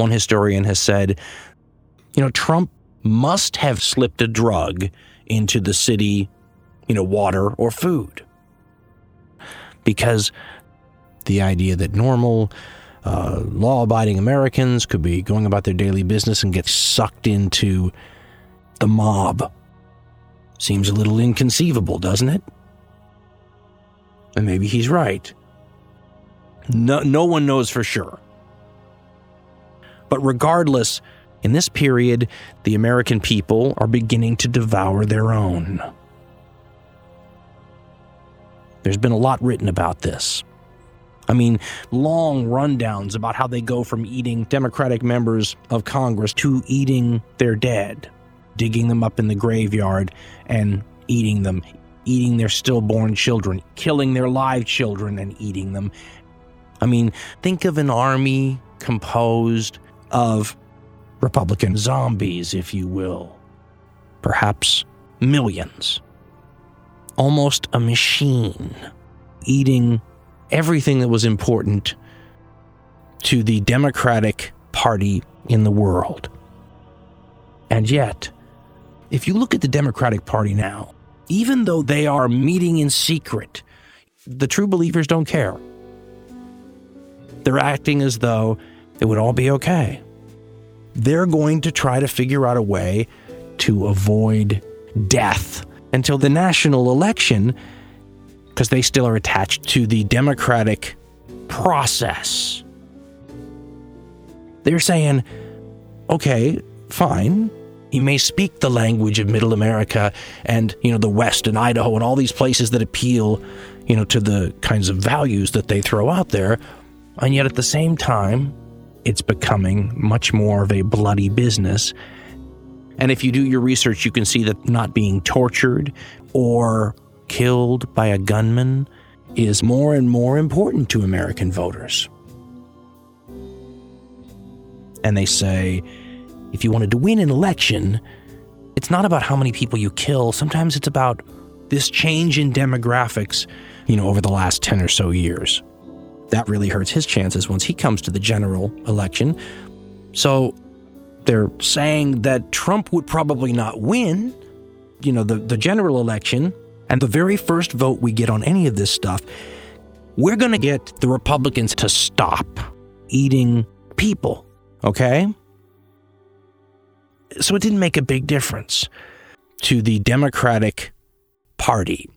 One historian has said, you know, Trump must have slipped a drug into the city, you know, water or food. Because the idea that normal, uh, law abiding Americans could be going about their daily business and get sucked into the mob seems a little inconceivable, doesn't it? And maybe he's right. No, no one knows for sure. But regardless, in this period, the American people are beginning to devour their own. There's been a lot written about this. I mean, long rundowns about how they go from eating Democratic members of Congress to eating their dead, digging them up in the graveyard and eating them, eating their stillborn children, killing their live children and eating them. I mean, think of an army composed of Republican zombies, if you will. Perhaps millions. Almost a machine eating everything that was important to the Democratic Party in the world. And yet, if you look at the Democratic Party now, even though they are meeting in secret, the true believers don't care. They're acting as though it would all be okay. They're going to try to figure out a way to avoid death until the national election because they still are attached to the democratic process. They're saying, okay, fine. You may speak the language of middle America and, you know, the West and Idaho and all these places that appeal, you know, to the kinds of values that they throw out there. And yet at the same time, it's becoming much more of a bloody business. And if you do your research, you can see that not being tortured or killed by a gunman is more and more important to American voters. And they say if you wanted to win an election, it's not about how many people you kill. Sometimes it's about this change in demographics, you know, over the last 10 or so years. That really hurts his chances once he comes to the general election. So they're saying that Trump would probably not win, you know, the, the general election. And the very first vote we get on any of this stuff, we're going to get the Republicans to stop eating people, okay? So it didn't make a big difference to the Democratic Party